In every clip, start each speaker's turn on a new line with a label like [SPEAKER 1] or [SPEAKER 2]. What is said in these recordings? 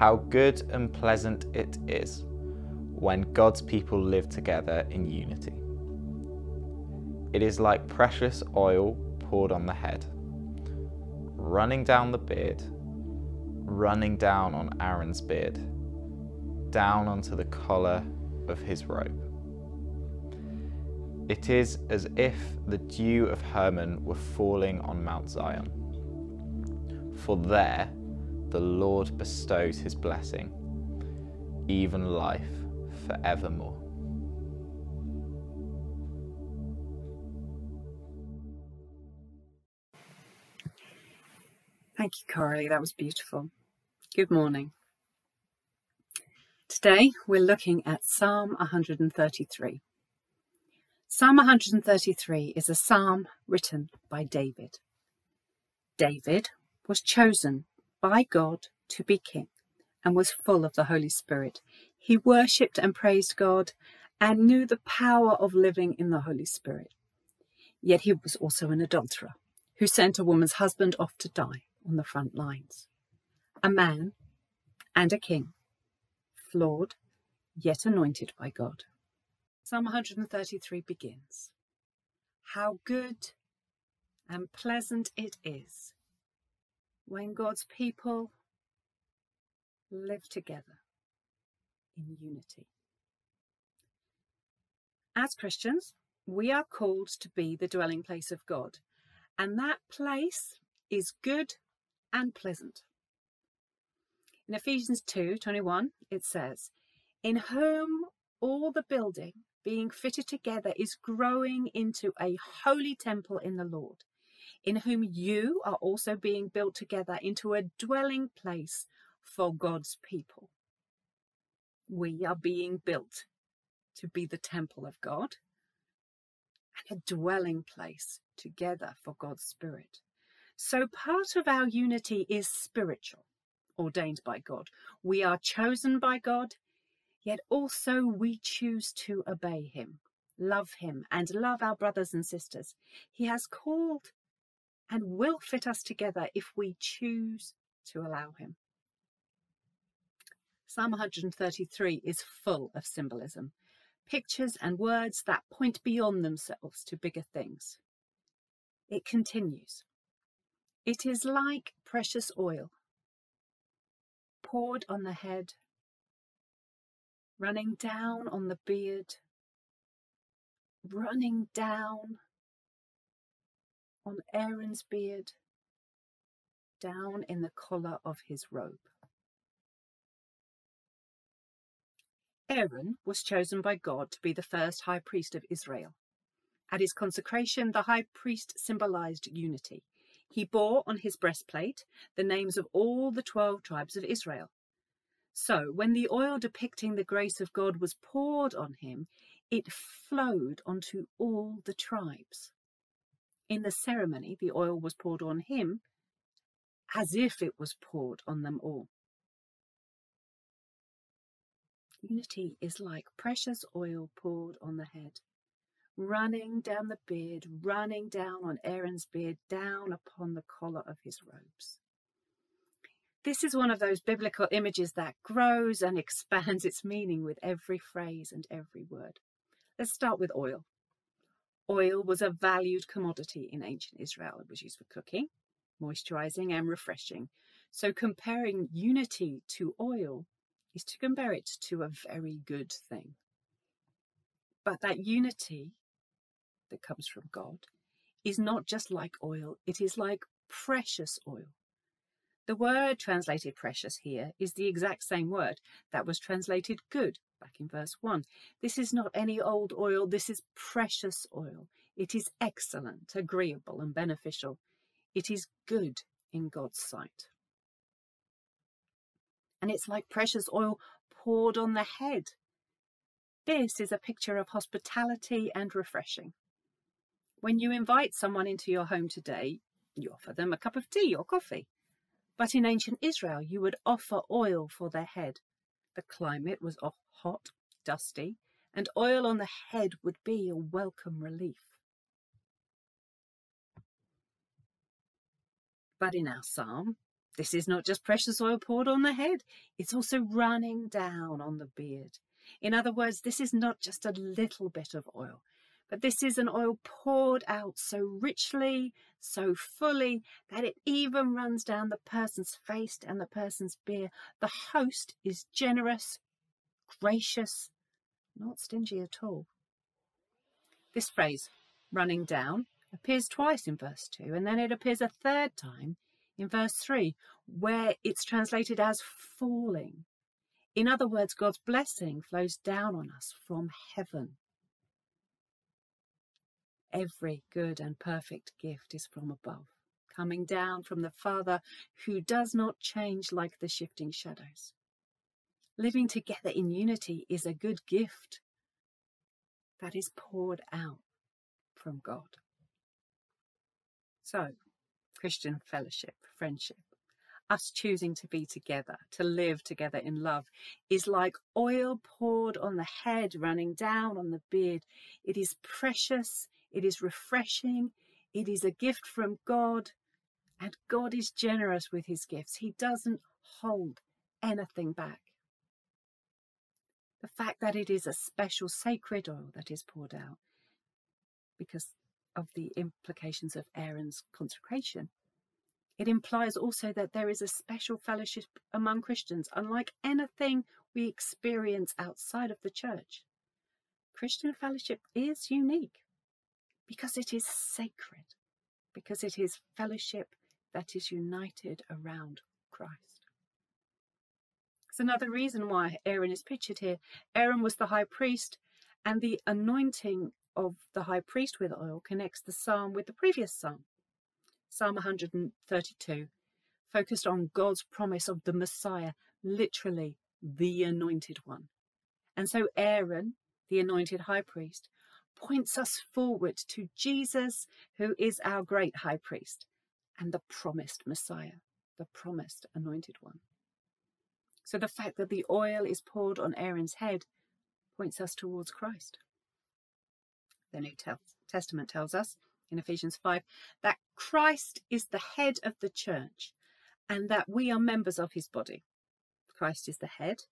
[SPEAKER 1] How good and pleasant it is when God's people live together in unity. It is like precious oil poured on the head, running down the beard, running down on Aaron's beard, down onto the collar of his robe. It is as if the dew of Hermon were falling on Mount Zion. For there the Lord bestows his blessing, even life forevermore.
[SPEAKER 2] Thank you, Corey. That was beautiful. Good morning. Today we're looking at Psalm 133. Psalm 133 is a psalm written by David. David was chosen by God to be king and was full of the Holy Spirit. He worshipped and praised God and knew the power of living in the Holy Spirit. Yet he was also an adulterer who sent a woman's husband off to die on the front lines. A man and a king, flawed yet anointed by God. Psalm 133 begins How good and pleasant it is when God's people live together in unity. As Christians, we are called to be the dwelling place of God, and that place is good and pleasant. In Ephesians 2 21, it says, In whom all the building being fitted together is growing into a holy temple in the Lord, in whom you are also being built together into a dwelling place for God's people. We are being built to be the temple of God and a dwelling place together for God's Spirit. So part of our unity is spiritual, ordained by God. We are chosen by God, yet also we choose to obey Him, love Him, and love our brothers and sisters. He has called and will fit us together if we choose to allow Him. Psalm 133 is full of symbolism, pictures and words that point beyond themselves to bigger things. It continues. It is like precious oil poured on the head, running down on the beard, running down on Aaron's beard, down in the collar of his robe. Aaron was chosen by God to be the first high priest of Israel. At his consecration, the high priest symbolized unity. He bore on his breastplate the names of all the 12 tribes of Israel. So, when the oil depicting the grace of God was poured on him, it flowed onto all the tribes. In the ceremony, the oil was poured on him as if it was poured on them all. Unity is like precious oil poured on the head running down the beard, running down on Aaron's beard, down upon the collar of his robes. This is one of those biblical images that grows and expands its meaning with every phrase and every word. Let's start with oil. Oil was a valued commodity in ancient Israel. It was used for cooking, moisturizing, and refreshing. So comparing unity to oil is to compare it to a very good thing. But that unity that comes from God is not just like oil, it is like precious oil. The word translated precious here is the exact same word that was translated good back in verse 1. This is not any old oil, this is precious oil. It is excellent, agreeable, and beneficial. It is good in God's sight. And it's like precious oil poured on the head. This is a picture of hospitality and refreshing. When you invite someone into your home today, you offer them a cup of tea or coffee. But in ancient Israel, you would offer oil for their head. The climate was hot, dusty, and oil on the head would be a welcome relief. But in our psalm, This is not just precious oil poured on the head, it's also running down on the beard. In other words, this is not just a little bit of oil, but this is an oil poured out so richly, so fully, that it even runs down the person's face and the person's beard. The host is generous, gracious, not stingy at all. This phrase, running down, appears twice in verse 2, and then it appears a third time in verse 3, where it's translated as falling. In other words, God's blessing flows down on us from heaven. Every good and perfect gift is from above, coming down from the Father who does not change like the shifting shadows. Living together in unity is a good gift that is poured out from God. So, Christian fellowship, friendship, us choosing to be together, to live together in love, is like oil poured on the head, running down on the beard. It is precious, it is refreshing, it is a gift from God, and God is generous with his gifts. He doesn't hold anything back. The fact that it is a special sacred oil that is poured out because of the implications of Aaron's consecration. It implies also that there is a special fellowship among Christians, unlike anything we experience outside of the church. Christian fellowship is unique because it is sacred, because it is fellowship that is united around Christ. It's another reason why Aaron is pictured here. Aaron was the high priest, and the anointing of the high priest with oil connects the psalm with the previous psalm. Psalm 132 focused on God's promise of the Messiah, literally the anointed one. And so Aaron, the anointed high priest, points us forward to Jesus, who is our great high priest and the promised Messiah, the promised anointed one. So the fact that the oil is poured on Aaron's head points us towards Christ. The New Testament tells us in Ephesians 5 that Christ is the head of the church and that we are members of his body. Christ is the head,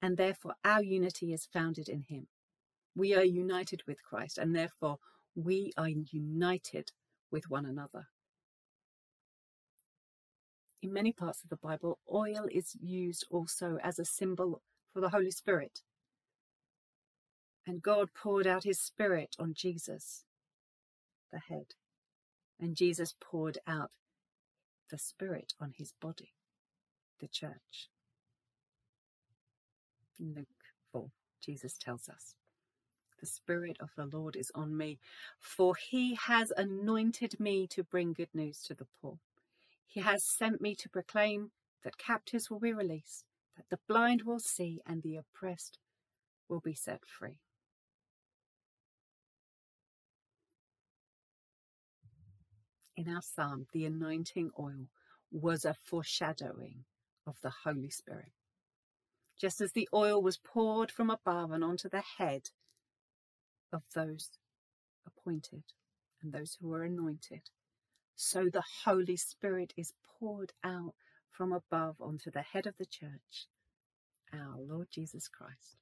[SPEAKER 2] and therefore our unity is founded in him. We are united with Christ, and therefore we are united with one another. In many parts of the Bible, oil is used also as a symbol for the Holy Spirit. And God poured out his Spirit on Jesus, the head. And Jesus poured out the Spirit on his body, the church. In Luke 4, Jesus tells us, The Spirit of the Lord is on me, for he has anointed me to bring good news to the poor. He has sent me to proclaim that captives will be released, that the blind will see, and the oppressed will be set free. in our psalm, the anointing oil was a foreshadowing of the Holy Spirit. Just as the oil was poured from above and onto the head of those appointed and those who are anointed, so the Holy Spirit is poured out from above onto the head of the church, our Lord Jesus Christ.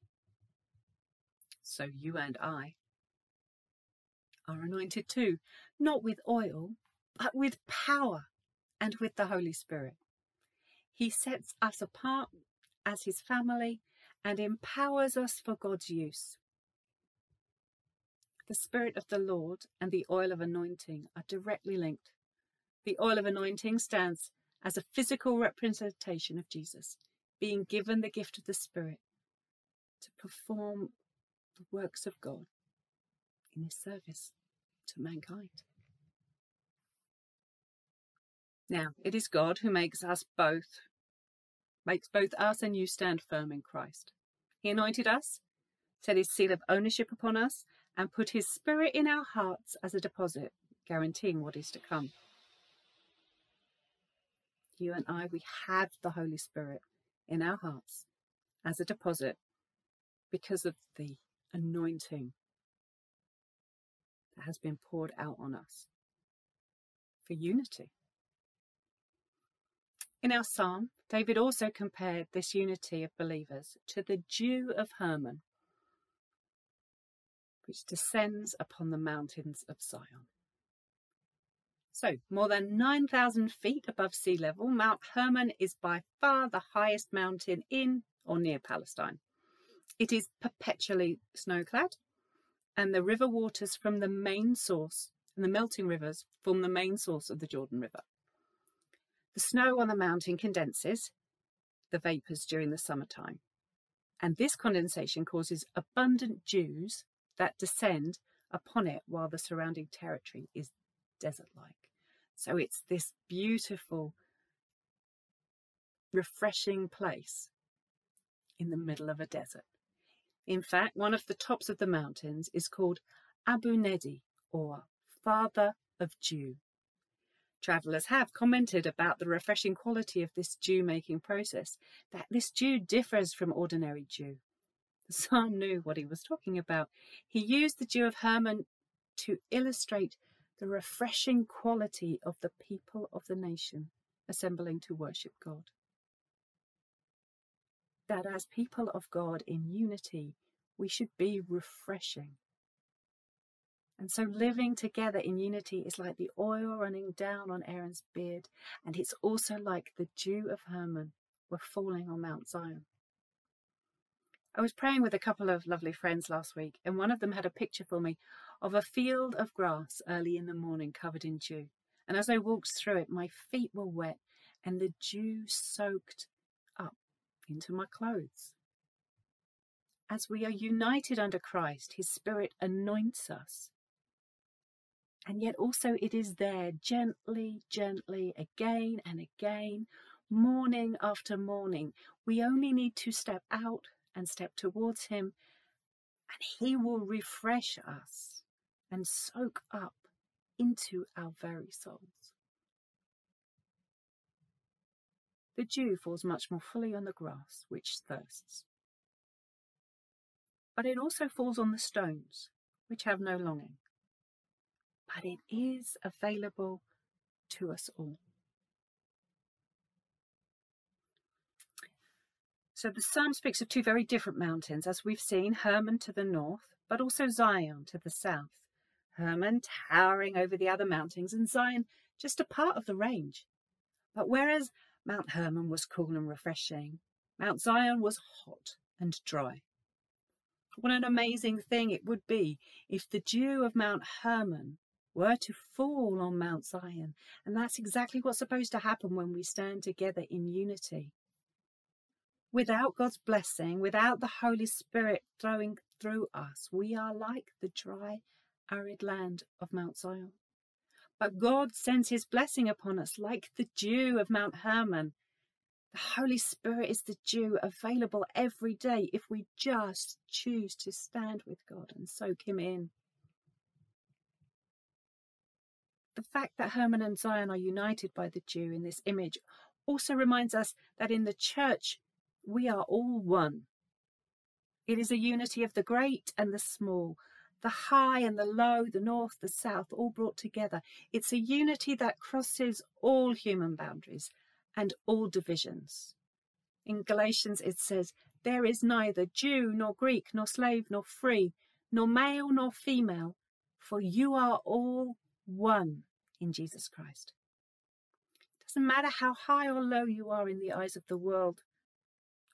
[SPEAKER 2] So you and I are anointed too, not with oil, but with power and with the Holy Spirit. He sets us apart as his family and empowers us for God's use. The Spirit of the Lord and the oil of anointing are directly linked. The oil of anointing stands as a physical representation of Jesus, being given the gift of the Spirit to perform the works of God in his service to mankind. Now, it is God who makes us both, makes both us and you stand firm in Christ. He anointed us, set his seal of ownership upon us, and put his spirit in our hearts as a deposit, guaranteeing what is to come. You and I, we have the Holy Spirit in our hearts as a deposit because of the anointing that has been poured out on us for unity. In our psalm, David also compared this unity of believers to the dew of Hermon, which descends upon the mountains of Zion. So, more than 9,000 feet above sea level, Mount Hermon is by far the highest mountain in or near Palestine. It is perpetually snow clad, and the river waters from the main source and the melting rivers form the main source of the Jordan River. The snow on the mountain condenses the vapours during the summertime, and this condensation causes abundant dews that descend upon it while the surrounding territory is desert like. So it's this beautiful, refreshing place in the middle of a desert. In fact, one of the tops of the mountains is called Abu Nedi, or Father of Dew. Travellers have commented about the refreshing quality of this dew making process, that this dew differs from ordinary dew. The psalm knew what he was talking about. He used the dew of Hermon to illustrate the refreshing quality of the people of the nation assembling to worship God. That as people of God in unity, we should be refreshing. And so living together in unity is like the oil running down on Aaron's beard, and it's also like the dew of Hermon were falling on Mount Zion. I was praying with a couple of lovely friends last week, and one of them had a picture for me of a field of grass early in the morning covered in dew. And as I walked through it, my feet were wet and the dew soaked up into my clothes. As we are united under Christ, His Spirit anoints us. And yet also it is there gently, gently, again and again, morning after morning. We only need to step out and step towards Him, and He will refresh us and soak up into our very souls. The dew falls much more fully on the grass, which thirsts. But it also falls on the stones, which have no longing. But it is available to us all. So the psalm speaks of two very different mountains, as we've seen Hermon to the north, but also Zion to the south. Hermon towering over the other mountains, and Zion just a part of the range. But whereas Mount Hermon was cool and refreshing, Mount Zion was hot and dry. What an amazing thing it would be if the dew of Mount Hermon were to fall on Mount Zion. And that's exactly what's supposed to happen when we stand together in unity without God's blessing, without the Holy Spirit flowing through us, we are like the dry, arid land of Mount Zion. But God sends his blessing upon us like the dew of Mount Hermon. The Holy Spirit is the dew available every day if we just choose to stand with God and soak him in. The fact that Hermon and Zion are united by the dew in this image also reminds us that in the church we are all one. It is a unity of the great and the small, the high and the low, the north, the south, all brought together. It's a unity that crosses all human boundaries and all divisions. In Galatians, it says, There is neither Jew nor Greek, nor slave nor free, nor male nor female, for you are all one in Jesus Christ. It doesn't matter how high or low you are in the eyes of the world,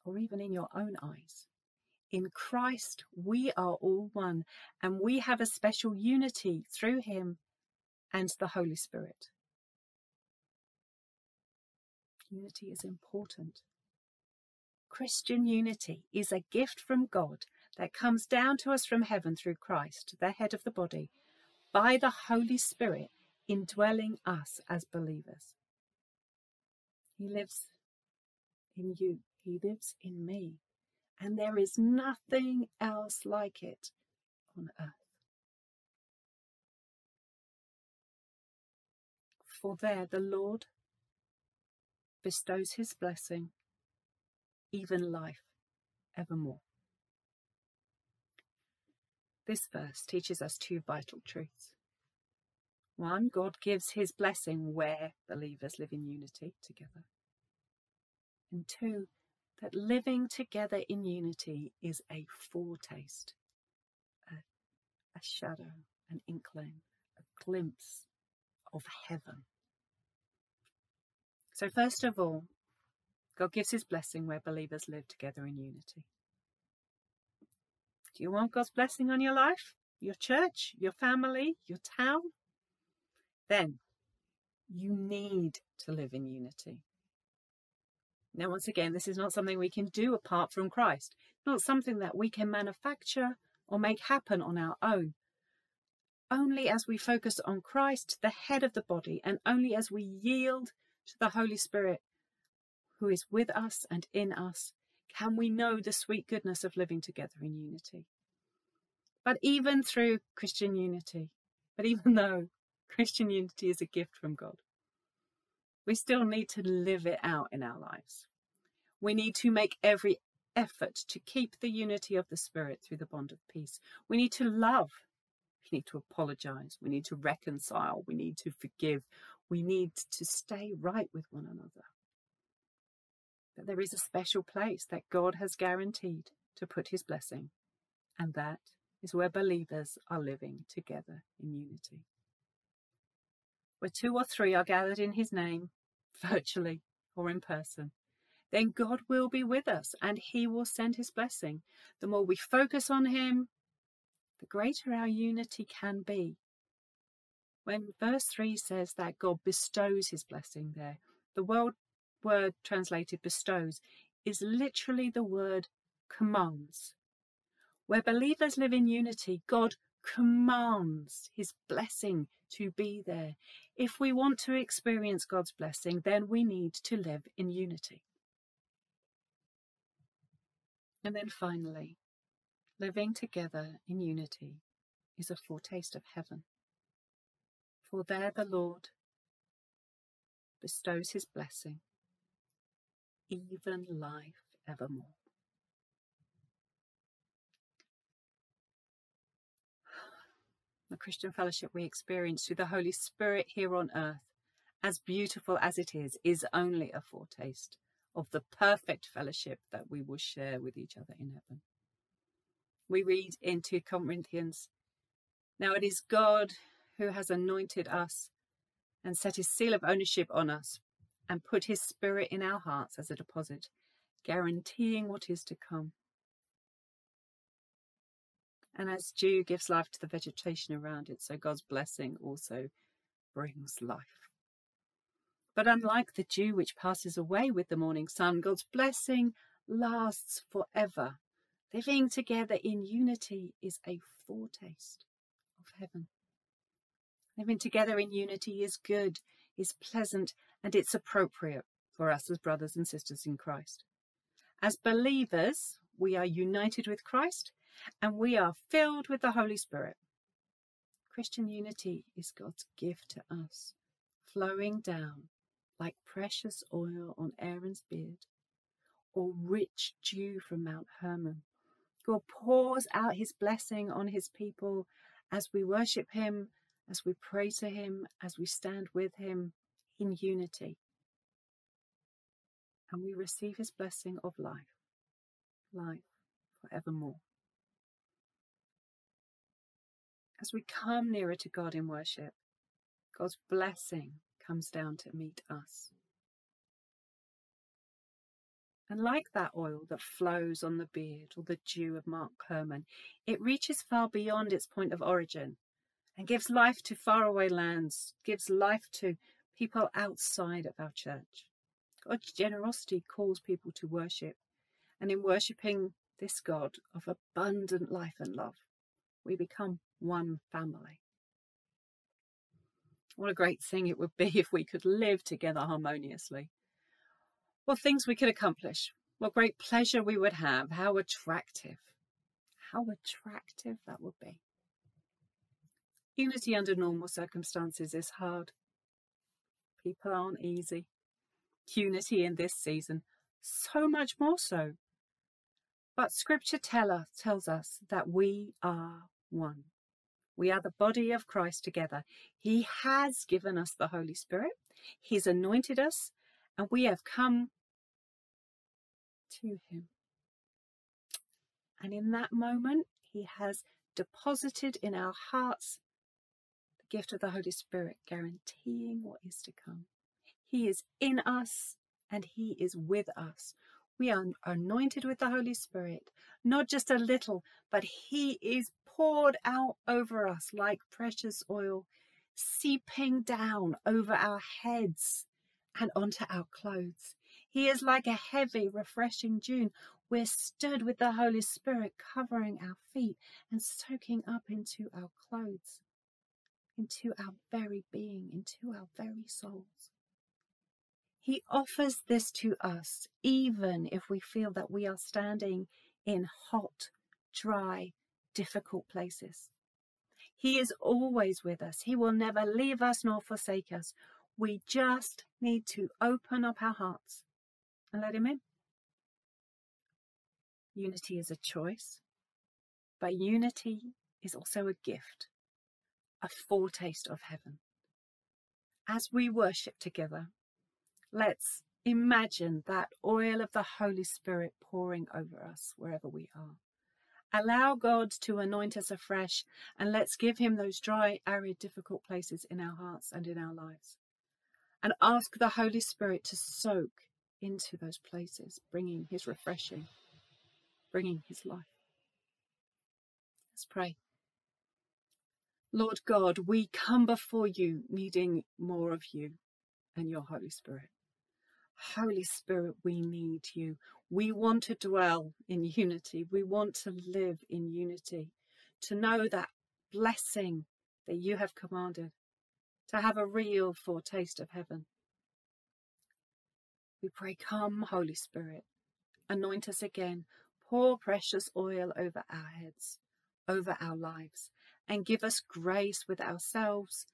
[SPEAKER 2] or even in your own eyes. In Christ, we are all one, and we have a special unity through Him and the Holy Spirit. Unity is important. Christian unity is a gift from God that comes down to us from heaven through Christ, the head of the body, by the Holy Spirit indwelling us as believers. He lives in you he lives in me, and there is nothing else like it on earth. For there the Lord bestows his blessing, even life evermore. This verse teaches us two vital truths. One, God gives his blessing where believers live in unity together. And two, that living together in unity is a foretaste, a, a shadow, an inkling, a glimpse of heaven. So, first of all, God gives his blessing where believers live together in unity. Do you want God's blessing on your life, your church, your family, your town? Then you need to live in unity. Now, once again, this is not something we can do apart from Christ, not something that we can manufacture or make happen on our own. Only as we focus on Christ, the head of the body, and only as we yield to the Holy Spirit who is with us and in us, can we know the sweet goodness of living together in unity. But even through Christian unity, but even though Christian unity is a gift from God, we still need to live it out in our lives. We need to make every effort to keep the unity of the Spirit through the bond of peace. We need to love. We need to apologize. We need to reconcile. We need to forgive. We need to stay right with one another. But there is a special place that God has guaranteed to put his blessing, and that is where believers are living together in unity. Where two or three are gathered in his name, virtually or in person, then God will be with us and he will send his blessing. The more we focus on him, the greater our unity can be. When verse 3 says that God bestows his blessing there, the word, word translated bestows is literally the word commands. Where believers live in unity, God commands his blessing to be there. If we want to experience God's blessing, then we need to live in unity. And then finally, living together in unity is a foretaste of heaven. For there the Lord bestows his blessing, even life evermore. The Christian fellowship we experience through the Holy Spirit here on earth, as beautiful as it is, is only a foretaste of the perfect fellowship that we will share with each other in heaven. We read in 2 Corinthians Now it is God who has anointed us and set his seal of ownership on us and put his spirit in our hearts as a deposit, guaranteeing what is to come. And as dew gives life to the vegetation around it, so God's blessing also brings life. But unlike the dew which passes away with the morning sun, God's blessing lasts forever. Living together in unity is a foretaste of heaven. Living together in unity is good, is pleasant, and it's appropriate for us as brothers and sisters in Christ. As believers, we are united with Christ and we are filled with the Holy Spirit. Christian unity is God's gift to us, flowing down like precious oil on Aaron's beard, or rich dew from Mount Hermon. God pours out his blessing on his people as we worship him, as we pray to him, as we stand with him in unity. And we receive his blessing of life, life forevermore. As we come nearer to God in worship, God's blessing comes down to meet us. And like that oil that flows on the beard or the dew of Mark Hermon, it reaches far beyond its point of origin and gives life to faraway lands, gives life to people outside of our church. God's generosity calls people to worship, and in worshipping this God of abundant life and love, we become one family. What a great thing it would be if we could live together harmoniously. What things we could accomplish. What great pleasure we would have. How attractive. How attractive that would be. Unity under normal circumstances is hard. People aren't easy. Unity in this season, so much more so. But scripture tell us, tells us that we are one. We are the body of Christ together. He has given us the Holy Spirit. He's anointed us, and we have come to Him. And in that moment, He has deposited in our hearts the gift of the Holy Spirit, guaranteeing what is to come. He is in us and He is with us. We are anointed with the Holy Spirit, not just a little, but He is poured out over us like precious oil, seeping down over our heads and onto our clothes. He is like a heavy, refreshing dew. We're stood with the Holy Spirit covering our feet and soaking up into our clothes, into our very being, into our very souls. He offers this to us even if we feel that we are standing in hot, dry, difficult places. He is always with us. He will never leave us nor forsake us. We just need to open up our hearts and let Him in. Unity is a choice, but unity is also a gift, a foretaste of heaven. As we worship together, Let's imagine that oil of the Holy Spirit pouring over us wherever we are. Allow God to anoint us afresh and let's give Him those dry, arid, difficult places in our hearts and in our lives. And ask the Holy Spirit to soak into those places, bringing His refreshing, bringing His life. Let's pray. Lord God, we come before you needing more of you and your Holy Spirit. Holy Spirit, we need you. We want to dwell in unity. We want to live in unity, to know that blessing that you have commanded, to have a real foretaste of heaven. We pray, Come, Holy Spirit, anoint us again, pour precious oil over our heads, over our lives, and give us grace with ourselves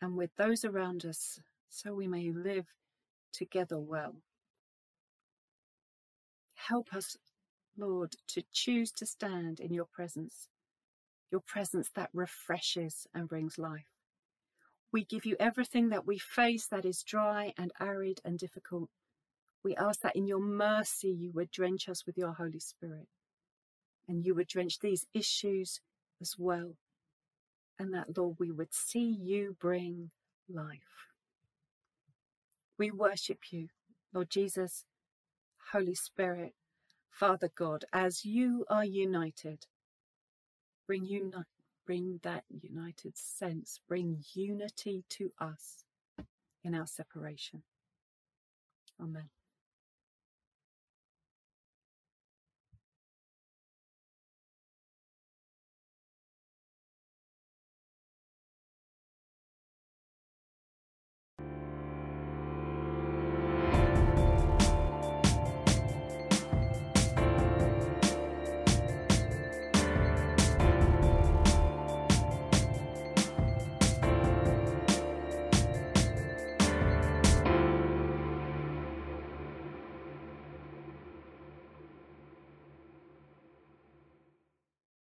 [SPEAKER 2] and with those around us so we may live together well. Help us, Lord, to choose to stand in your presence, your presence that refreshes and brings life. We give you everything that we face that is dry and arid and difficult. We ask that in your mercy you would drench us with your Holy Spirit and you would drench these issues as well. And that, Lord, we would see you bring life. We worship you, Lord Jesus, Holy Spirit, Father God, as you are united. Bring, uni- bring that united sense, bring unity to us in our separation. Amen.